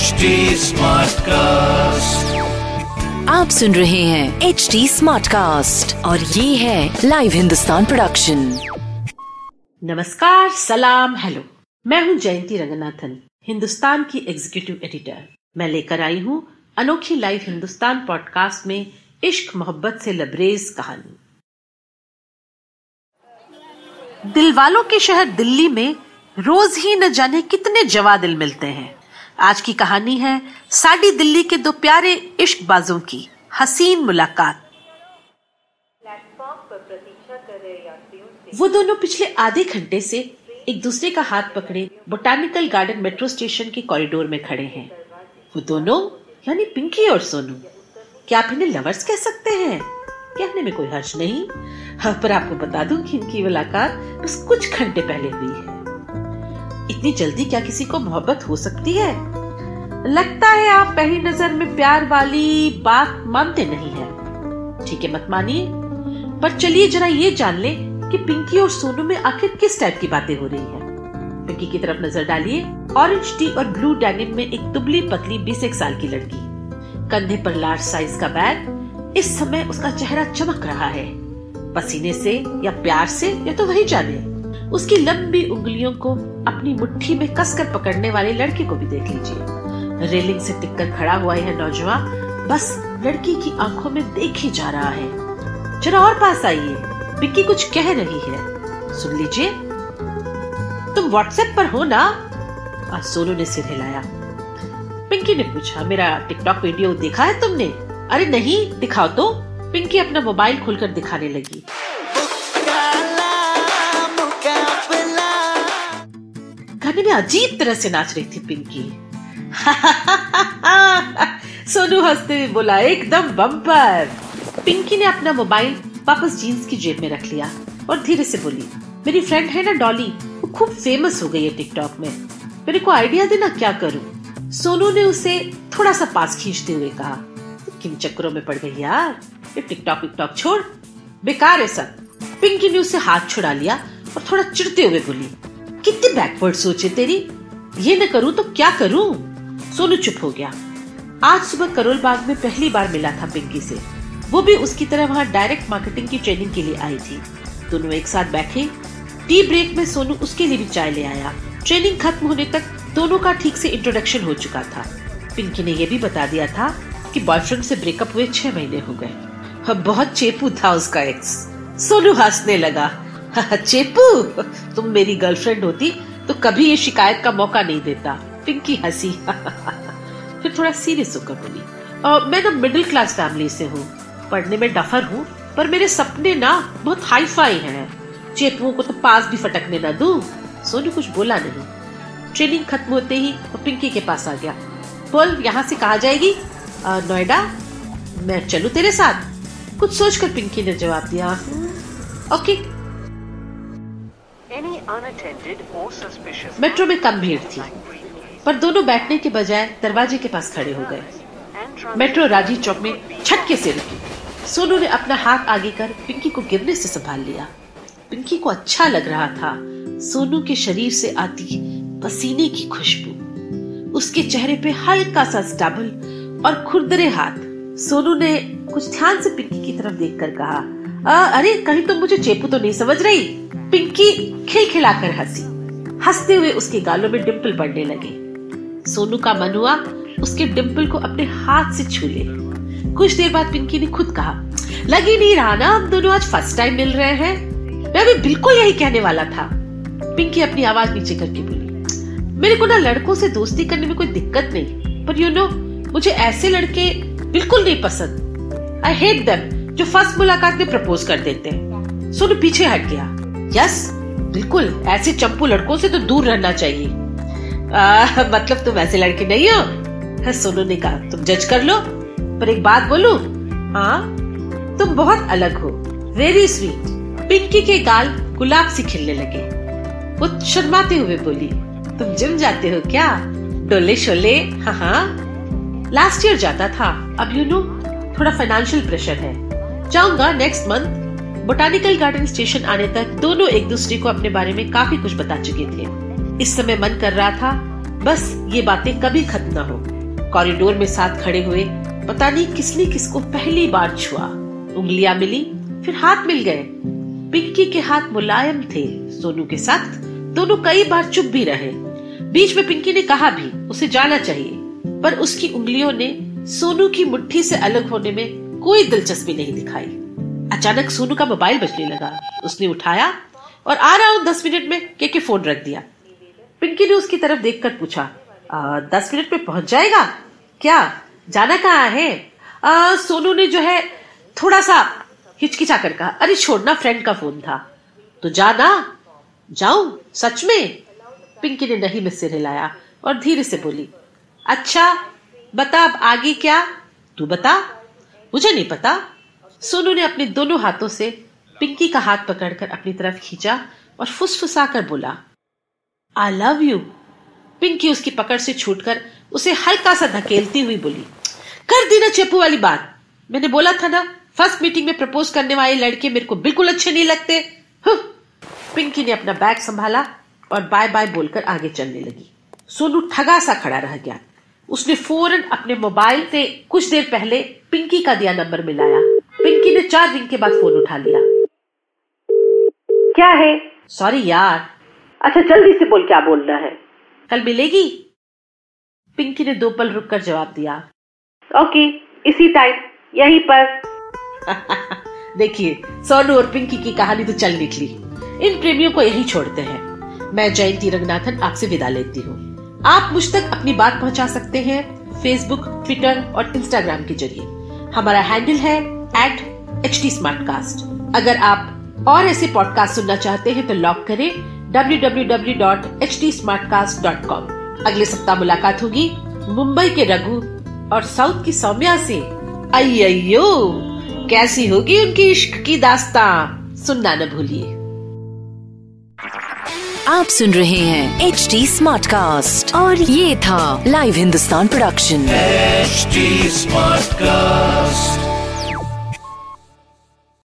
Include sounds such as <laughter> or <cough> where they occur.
HD Smartcast. आप सुन रहे हैं एच डी स्मार्ट कास्ट और ये है लाइव हिंदुस्तान प्रोडक्शन नमस्कार सलाम हेलो। मैं हूँ जयंती रंगनाथन हिंदुस्तान की एग्जीक्यूटिव एडिटर मैं लेकर आई हूँ अनोखी लाइव हिंदुस्तान पॉडकास्ट में इश्क मोहब्बत से लबरेज कहानी। दिलवालों के शहर दिल्ली में रोज ही न जाने कितने जवा दिल मिलते हैं। आज की कहानी है साडी दिल्ली के दो प्यारे इश्क बाजों की हसीन मुलाकात। वो दोनों पिछले आधे घंटे से एक दूसरे का हाथ पकड़े बोटानिकल गार्डन मेट्रो स्टेशन के कॉरिडोर में खड़े हैं। वो दोनों यानी पिंकी और सोनू क्या आप इन्हें लवर्स कह सकते हैं? कहने में कोई हर्ष नहीं। हाँ, पर आपको बता दूँ कि इनकी मुलाकात बस कुछ घंटे पहले हुई है। इतनी जल्दी क्या किसी को मोहब्बत हो सकती है? लगता है आप पहली नज़र में प्यार वाली बात मानते नहीं है। ठीक है, मत मानिए। पर चलिए जरा ये जान ले कि पिंकी और सोनू में आखिर किस टाइप की बातें हो रही है। पिंकी की तरफ़ नज़र डालिए। ऑरेंज टी और ब्लू डेनिम में एक दुबली पतली बीस एक साल की लड़की। कंधे पर लार्ज साइज़ का बैग इस समय उसका चेहरा चमक रहा है। पसीने से या प्यार से, या तो वही जाने। उसकी लंबी उंगलियों को अपनी मुट्ठी में कसकर पकड़ने वाले लड़के को भी देख लीजिए। रेलिंग से टिककर खड़ा हुआ यह नौजवान बस लड़की की आँखों में देख ही जा रहा है। जरा और पास आइए। पिक्की कुछ कह रही है। सुन लीजिए। तुम व्हाट्सएप पर हो ना? आज सोनू ने सिर हिलाया। पिंकी ने पूछा, मेरा टिकटॉक वीडियो देखा है तुमने? अरे नहीं, दिखाओ तो। पिंकी अपना मोबाइल खोलकर दिखाने लगी। गाने में अजीब तरह से नाच रही थी पिंकी। <laughs> सोनू हँसते हुए बोला, एकदम बम्पर पिंकी ने अपना मोबाइल वापस जीन्स की जेब में रख लिया और धीरे से बोली, मेरी फ्रेंड है ना डॉली वो खूब फ़ेमस हो गई है टिकटॉक में। मेरे को आइडिया देना, क्या करूँ? सोनू ने उसे थोड़ा सा पास खींचते हुए कहा, किन चक्करों में पड़ गई यार? ये टिकटॉक विकटॉक छोड़। बेकार है सब। पिंकी ने उसे हाथ छुड़ा लिया और थोड़ा चिड़ते हुए बोली, कितनी बैकवर्ड सोचे तेरी। ये न करूँ तो क्या करूँ? सोनू चुप हो गया। आज सुबह करोल बाग में पहली बार मिला था पिंकी से। वो भी उसकी तरह वहाँ डायरेक्ट मार्केटिंग की ट्रेनिंग के लिए आई थी। दोनों एक साथ बैठे। टी ब्रेक में सोनू उसके लिए भी चाय ले आया। ट्रेनिंग खत्म होने तक दोनों का ठीक से इंट्रोडक्शन हो चुका था। पिंकी ने यह भी बता दिया था कि बॉयफ्रेंड से ब्रेकअप हुए छह महीने हो गए। बहुत चेपू था उसका एक्स सोनू हंसने लगा। चेपू? तुम मेरी गर्लफ्रेंड होती तो कभी ये शिकायत का मौका नहीं देता। पिंकी हँसी। फिर थोड़ा सीरियस होकर बोली मैं ना मिडिल क्लास फैमिली से हूँ। पढ़ने में डफर हूँ पर मेरे सपने ना बहुत हाई फाई हैं। चेपुओं को तो पास भी फटकने ना दू। सोनू कुछ बोला नहीं। ट्रेनिंग खत्म होते ही वो पिंकी के पास आ गया। बोल यहाँ से कहा जाएगी? नोएडा? मैं चलू तेरे साथ? कुछ सोचकर पिंकी ने जवाब दिया हम्म, ओके। मेट्रो में कम भीड़ थी। पर दोनों बैठने के बजाय दरवाजे के पास खड़े हो गए। मेट्रो राज़ी चौक में छटके से रुकी। सोनू ने अपना हाथ आगे कर पिंकी को गिरने से संभाल लिया। पिंकी को अच्छा लग रहा था। सोनू के शरीर से आती पसीने की खुशबू। उसके चेहरे पे हल्का सा स्टबल और खुरदरे हाथ। सोनू ने कुछ ध्यान से पिंकी की तरफ़ देखकर कहा आ, अरे कहीं तुम तो मुझे चेपू तो नहीं समझ रही? पिंकी खिलखिलाकर हँसी। हँसते हुए उसके गालों में डिम्पल बढ़ने लगे। सोनू का मन हुआ उसके डिम्पल को अपने हाथ से छू ले। कुछ देर बाद पिंकी ने खुद कहा लगी नहीं रहा ना हम दोनों आज फ़र्स्ट टाइम मिल रहे हैं। मैं भी बिल्कुल यही कहने वाला था। पिंकी अपनी आवाज़ नीचे करके बोली मेरे को ना लड़कों से दोस्ती करने में कोई दिक्कत नहीं पर यू you नो know, मुझे ऐसे लड़के बिल्कुल नहीं पसंद। आई हेट देम जो फ़र्स्ट मुलाकात में प्रपोज कर देते हैं। सोनू पीछे हट गया यस बिल्कुल ऐसे चंपू लड़कों से तो दूर रहना चाहिए। आ, मतलब तुम ऐसे लड़के नहीं हो। हाँ, सोनू ने कहा तुम जज कर लो। पर एक बात बोलू? हाँ तुम बहुत अलग हो। वेरी स्वीट पिंकी के गाल गुलाब से खिलने लगे। वो शर्माते हुए बोली तुम जिम जाते हो क्या? डोले शोले हाँ हाँ। लास्ट ईयर जाता था। अब यू नो थोड़ा फाइनेंशियल प्रेशर है। जाऊँगा next month botanical garden station आने तक दोनों एक दूसरे को अपने बारे में काफ़ी कुछ बता चुके थे। इस समय मन कर रहा था, बस ये बातें कभी खत्म न हो। कॉरिडोर में साथ खड़े हुए, पता नहीं किसने किसको पहली बार छुआ। उंगलियाँ मिली, फिर हाथ मिल गए। पिंकी के हाथ मुलायम थे, सोनू के साथ दोनों कई बार चुप भी रहे। बीच में पिंकी ने कहा भी, उसे जाना चाहिए। पर उसकी उंगलियों ने सोनू की मुट्ठी से अलग होने में कोई दिलचस्पी नहीं दिखाई। अचानक सोनू का मोबाइल बजने लगा। उसने उठाया और आ रहा हूँ दस मिनट में के के फ़ोन रख दिया। पिंकी ने उसकी तरफ़ देखकर पूछा दस मिनट में पहुँच जाएगा? क्या? जाना कहाँ है? आ, सोनू ने जो है थोड़ा सा हिचकिचा कर कहा अरे छोड़ना फ्रेंड का फ़ोन था। तो जाना जाऊँ सच में? पिंकी ने नहीं में सिर हिलाया और धीरे से बोली अच्छा बता अब आगे क्या? तू बता। मुझे नहीं पता। सोनू ने अपने दोनों हाथों से पिंकी का हाथ पकड़कर अपनी तरफ़ खींचा और फुसफुसा कर बोला आई लव यू पिंकी उसकी पकड़ से छूटकर उसे हल्का सा धकेलती हुई बोली कर दी ना चेपू वाली बात। मैंने बोला था ना फ़र्स्ट मीटिंग में प्रपोज करने वाले लड़के मेरे को बिल्कुल अच्छे नहीं लगते। पिंकी ने अपना बैग संभाला और बाय बाय बोलकर आगे चलने लगी। सोनू ठगा सा खड़ा रह गया। उसने फ़ौरन अपने मोबाइल से कुछ देर पहले पिंकी का दिया नंबर मिलाया। पिंकी ने चार दिन के बाद फ़ोन उठा लिया। क्या है? सॉरी यार अच्छा जल्दी से बोल क्या बोलना है? कल मिलेगी? पिंकी ने दो पल रुककर जवाब दिया। ओके इसी टाइम यहीं पर। <laughs> देखिए सोनू और पिंकी की कहानी तो चल निकली। इन प्रेमियों को यही छोड़ते हैं। मैं जयंती रंगनाथन आपसे विदा लेती हूँ। आप मुझ तक अपनी बात पहुँचा सकते हैं फेसबुक ट्विटर और इंस्टाग्राम के ज़रिए। हमारा हैंडल है एट एच टी अगर आप और ऐसे पॉडकास्ट सुनना चाहते हैं तो लॉक करें। www.htsmartcast.com अगले सप्ताह मुलाकात होगी मुंबई के रघु और साउथ की सौम्या से। अयो कैसी होगी उनकी इश्क की दास्तां? सुनना न भूलिए। आप सुन रहे हैं एच डी स्मार्ट कास्ट और ये था live Hindustan production smart cast